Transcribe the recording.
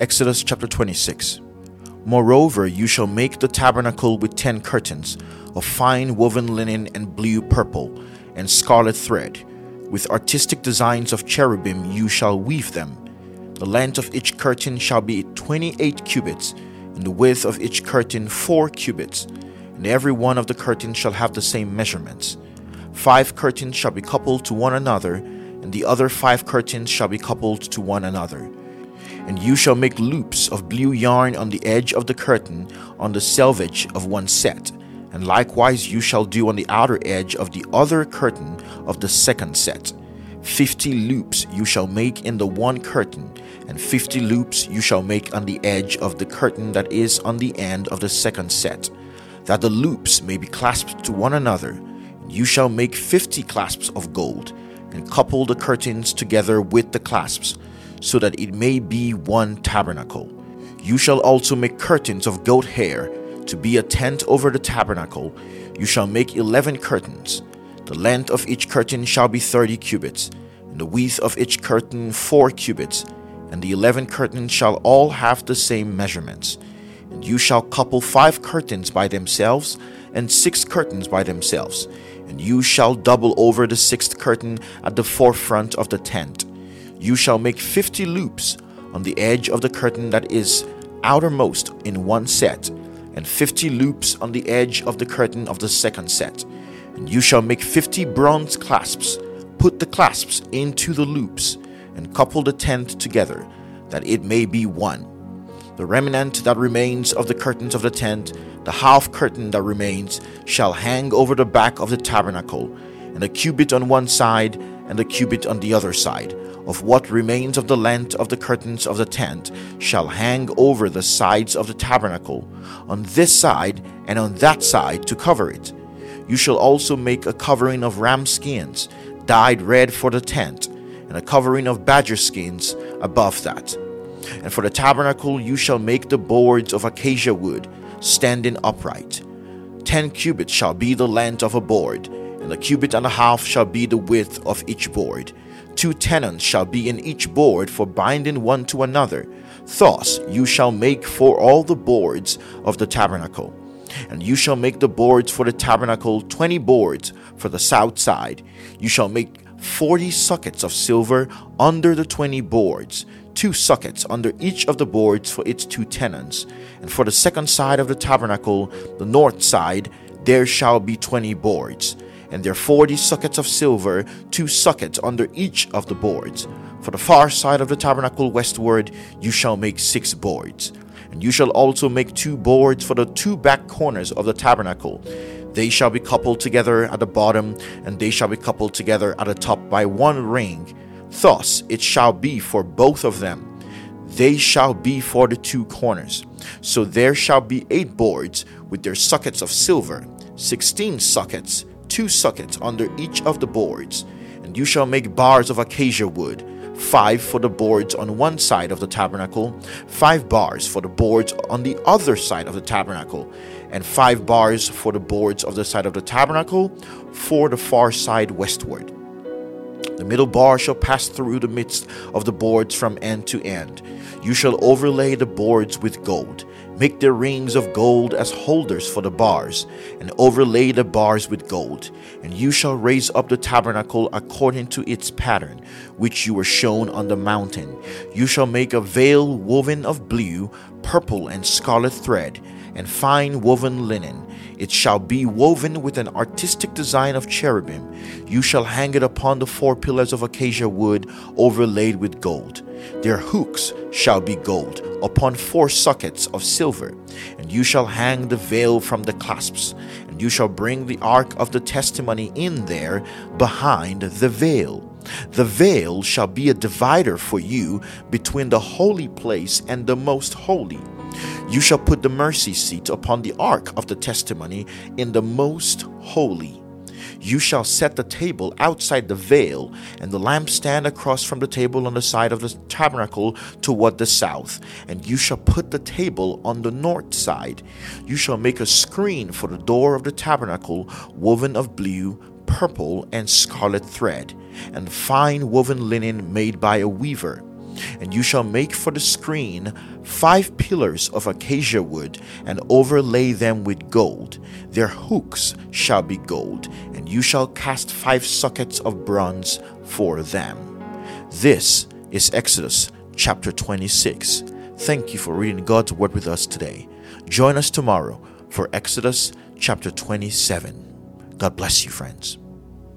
Exodus chapter 26. Moreover, you shall make the tabernacle with ten curtains of fine woven linen and blue purple and scarlet thread. With artistic designs of cherubim you shall weave them. The length of each curtain shall be twenty eight cubits, and the width of each curtain four cubits, and every one of the curtains shall have the same measurements. Five curtains shall be coupled to one another, and the other five curtains shall be coupled to one another. And you shall make loops of blue yarn on the edge of the curtain on the selvage of one set, and likewise you shall do on the outer edge of the other curtain of the second set. Fifty loops you shall make in the one curtain, and fifty loops you shall make on the edge of the curtain that is on the end of the second set, that the loops may be clasped to one another you shall make fifty clasps of gold, and couple the curtains together with the clasps, so that it may be one tabernacle. You shall also make curtains of goat hair to be a tent over the tabernacle. You shall make eleven curtains. The length of each curtain shall be thirty cubits, and the width of each curtain four cubits, and the eleven curtains shall all have the same measurements. And you shall couple five curtains by themselves, and six curtains by themselves and you shall double over the sixth curtain at the forefront of the tent. You shall make fifty loops on the edge of the curtain that is outermost in one set, and fifty loops on the edge of the curtain of the second set. And you shall make fifty bronze clasps. Put the clasps into the loops, and couple the tent together, that it may be one. The remnant that remains of the curtains of the tent the half curtain that remains shall hang over the back of the tabernacle, and a cubit on one side and a cubit on the other side. Of what remains of the length of the curtains of the tent shall hang over the sides of the tabernacle, on this side and on that side to cover it. You shall also make a covering of ram skins, dyed red for the tent, and a covering of badger skins above that. And for the tabernacle you shall make the boards of acacia wood standing upright. Ten cubits shall be the length of a board, and a cubit and a half shall be the width of each board. Two tenons shall be in each board for binding one to another. Thus you shall make for all the boards of the tabernacle. And you shall make the boards for the tabernacle twenty boards for the south side. You shall make forty sockets of silver under the twenty boards two sockets under each of the boards for its two tenons. And for the second side of the tabernacle, the north side, there shall be twenty boards. And there forty sockets of silver, two sockets under each of the boards. For the far side of the tabernacle westward, you shall make six boards. And you shall also make two boards for the two back corners of the tabernacle. They shall be coupled together at the bottom, and they shall be coupled together at the top by one ring Thus it shall be for both of them. They shall be for the two corners. So there shall be eight boards with their sockets of silver, sixteen sockets, two sockets under each of the boards. And you shall make bars of acacia wood, five for the boards on one side of the tabernacle, five bars for the boards on the other side of the tabernacle, and five bars for the boards of the side of the tabernacle for the far side westward. The middle bar shall pass through the midst of the boards from end to end. You shall overlay the boards with gold. Make the rings of gold as holders for the bars, and overlay the bars with gold. And you shall raise up the tabernacle according to its pattern, which you were shown on the mountain. You shall make a veil woven of blue, purple, and scarlet thread, and fine woven linen it shall be woven with an artistic design of cherubim. You shall hang it upon the four pillars of acacia wood overlaid with gold. Their hooks shall be gold, upon four sockets of silver. And you shall hang the veil from the clasps. And you shall bring the ark of the testimony in there behind the veil. The veil shall be a divider for you between the holy place and the most holy you shall put the mercy seat upon the ark of the testimony in the most holy. You shall set the table outside the veil, and the lampstand across from the table on the side of the tabernacle toward the south. And you shall put the table on the north side. You shall make a screen for the door of the tabernacle, woven of blue, purple, and scarlet thread, and fine woven linen made by a weaver And you shall make for the screen five pillars of acacia wood, and overlay them with gold. Their hooks shall be gold, and you shall cast five sockets of bronze for them. This is Exodus chapter 26. Thank you for reading God's Word with us today. Join us tomorrow for Exodus chapter 27. God bless you, friends.